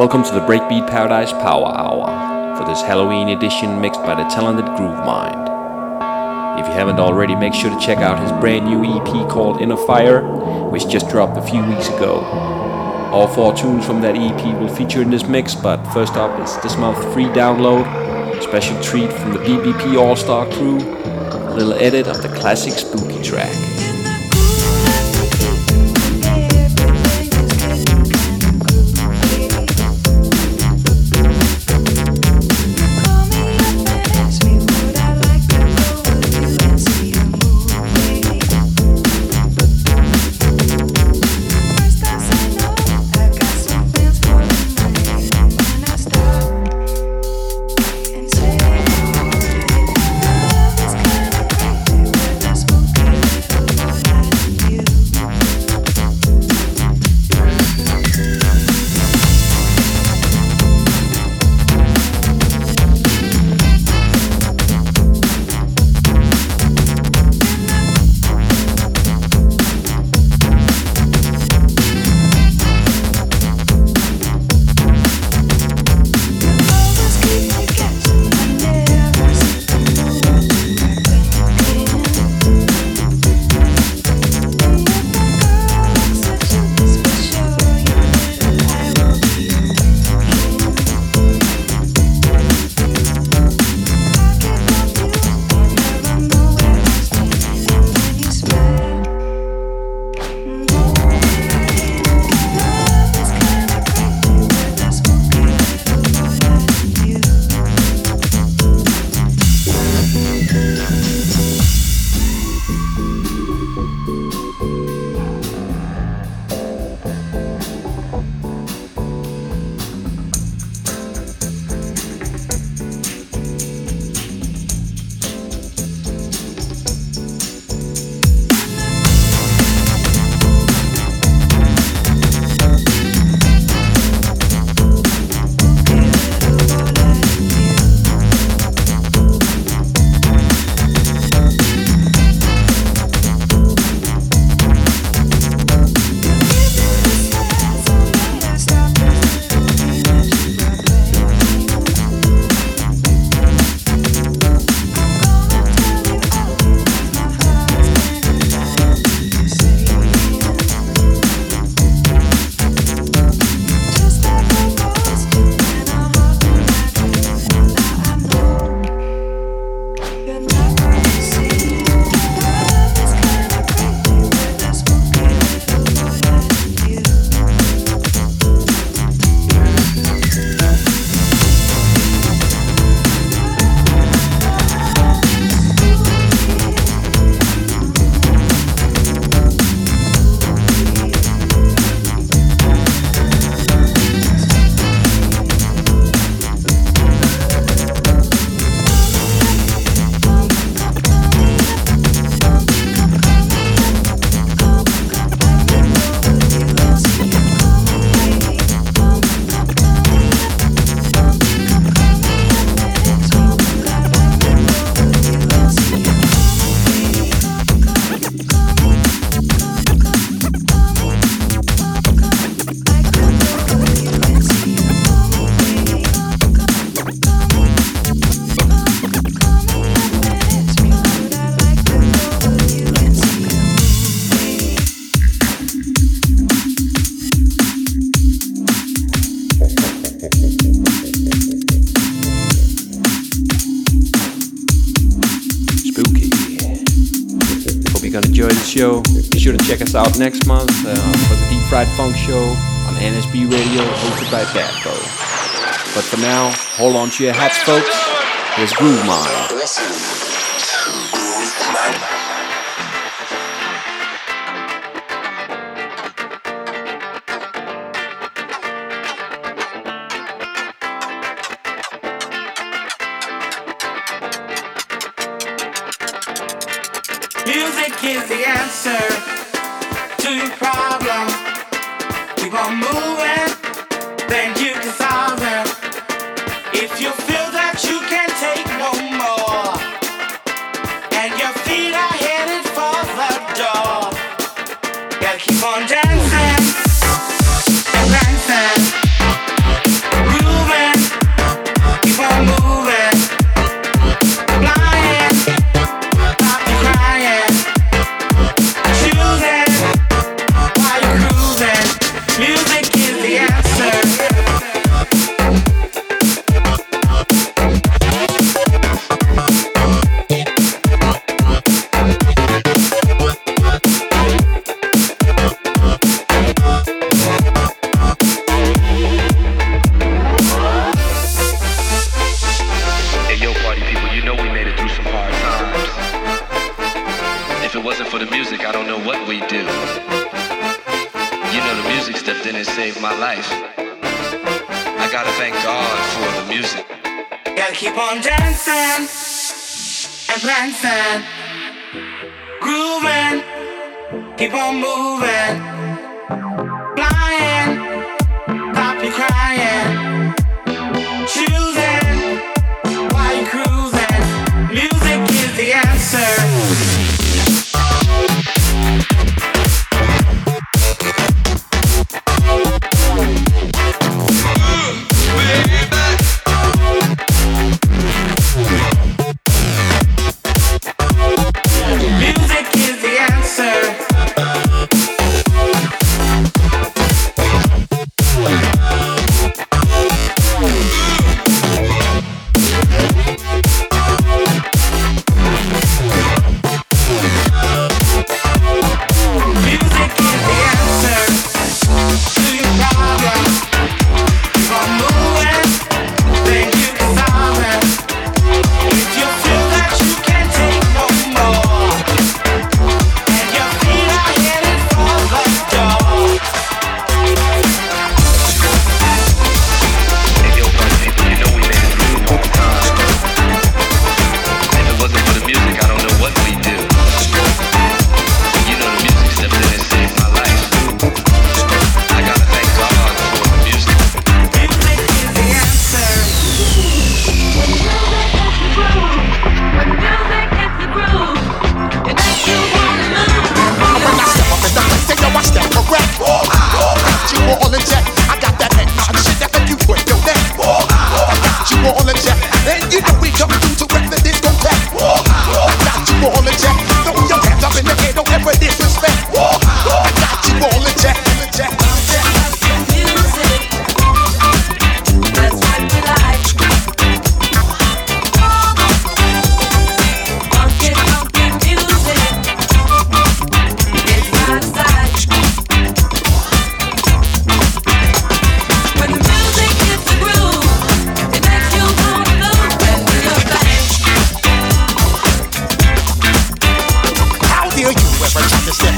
Welcome to the Breakbeat Paradise Power Hour for this Halloween edition mixed by the talented Groove Mind. If you haven't already, make sure to check out his brand new EP called Inner Fire, which just dropped a few weeks ago. All four tunes from that EP will feature in this mix, but first up is this month's free download, a special treat from the BBP All Star crew, a little edit of the classic Spooky track. Us out next month uh, for the Deep Fried Funk Show on NSB Radio, hosted by Badbo. But for now, hold on to your hats, folks. Here's Groove Mind.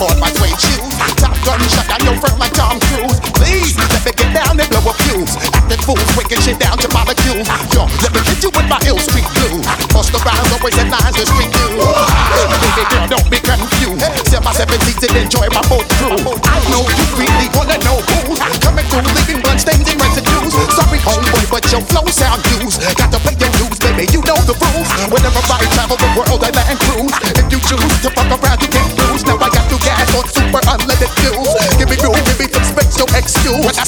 board my suede shoes. Top gun shut down your firm like Tom Cruise. Please, let me get down and blow a fuse. Acting fools, breaking shit down to molecules. Yo, let me hit you with my ill street blues. Bust around, always in lines to street you. Baby girl, don't be confused. Sell my seven seats and enjoy my boat crew. I know you really wanna know who's coming through, leaving one stains and residues. Sorry, homeboy, but your flow sound used. Got to play your dues, baby, you know the rules. Whenever I travel the world, I land cruise. If you choose to fuck around, you can't excuse.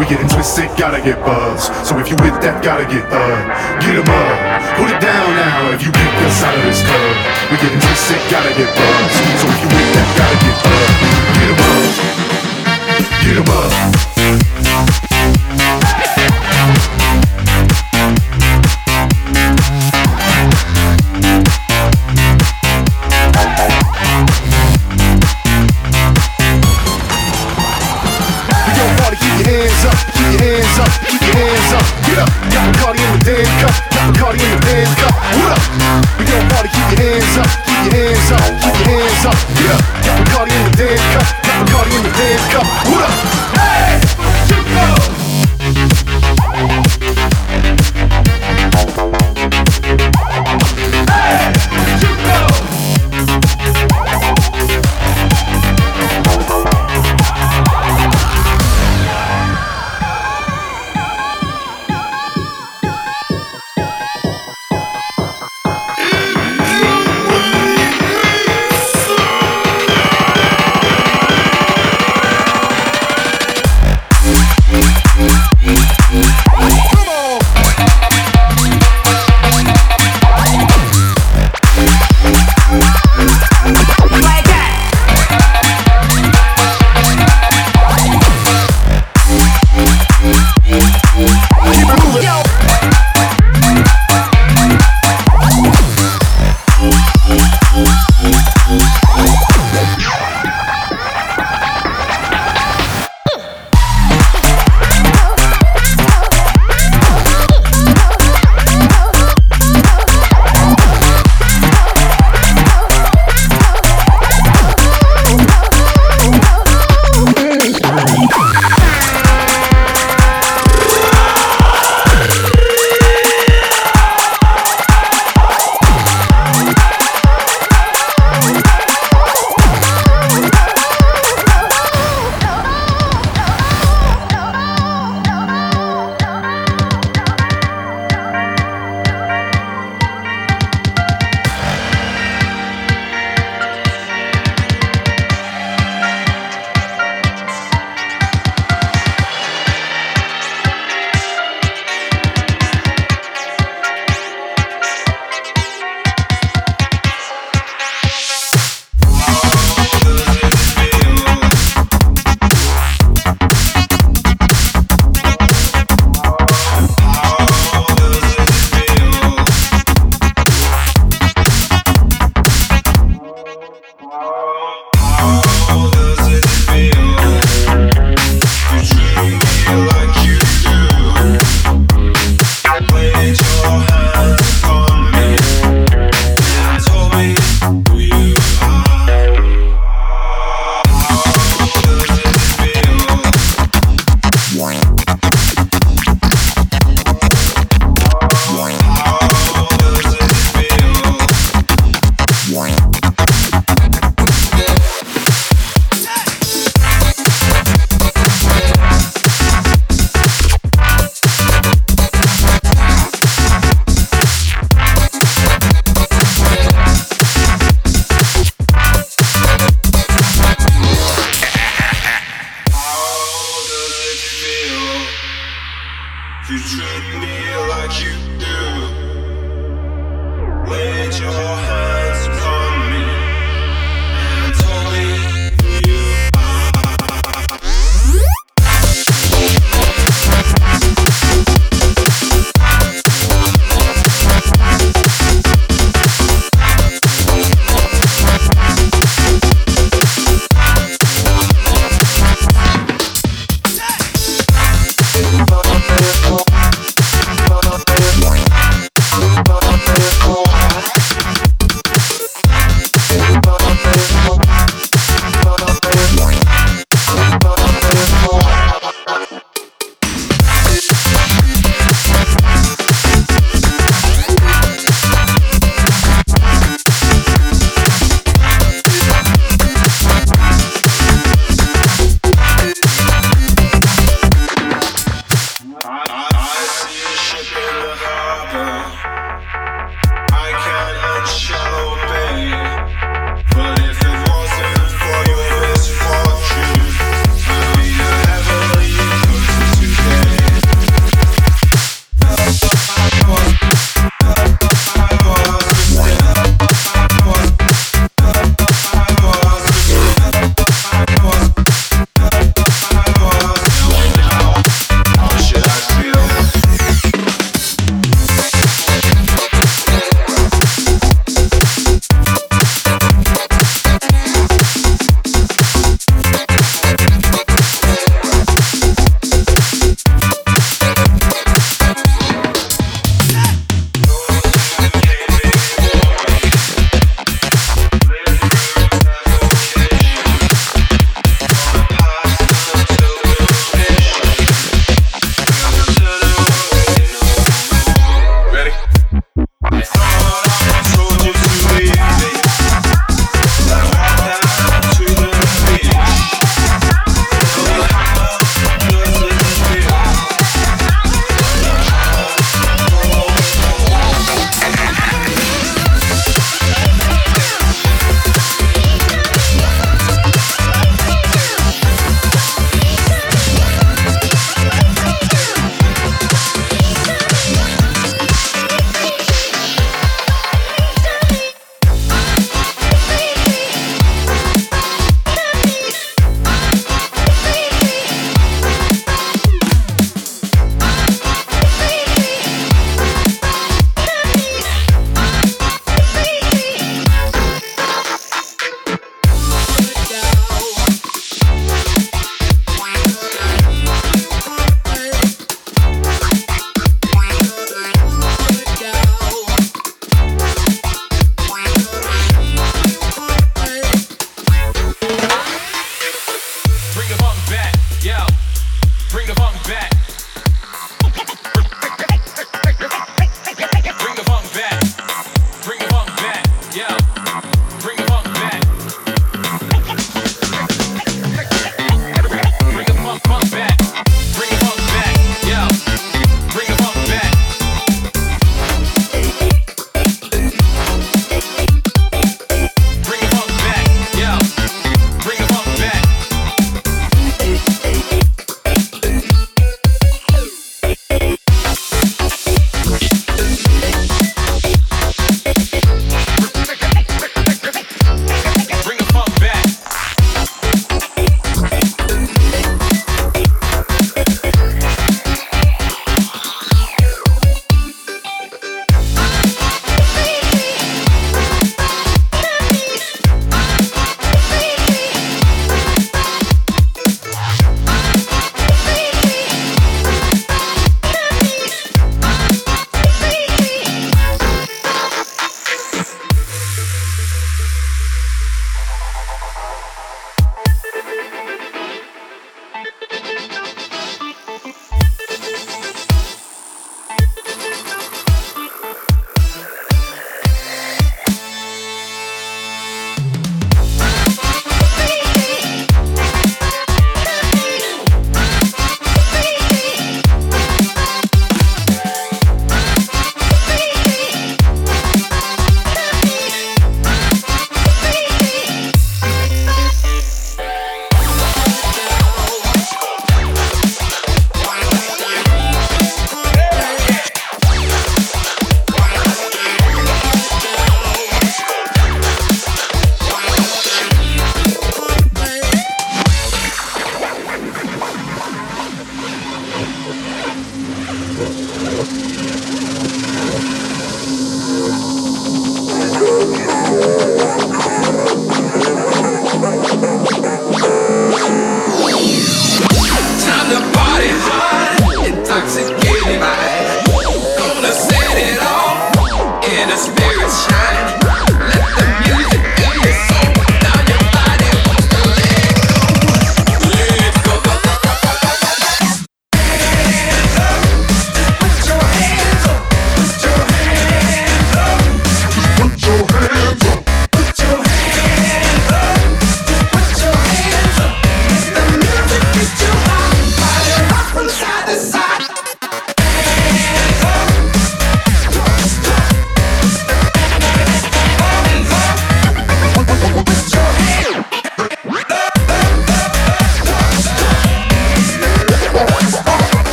We getting twisted, gotta get buzzed. So if you with that, gotta get up. Get em up, put it down now if you get us out of this club. We getting twisted, gotta get buzzed. So if you with that, gotta get up. Get em up, get em up.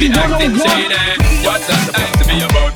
be 101. What's up? have to be about?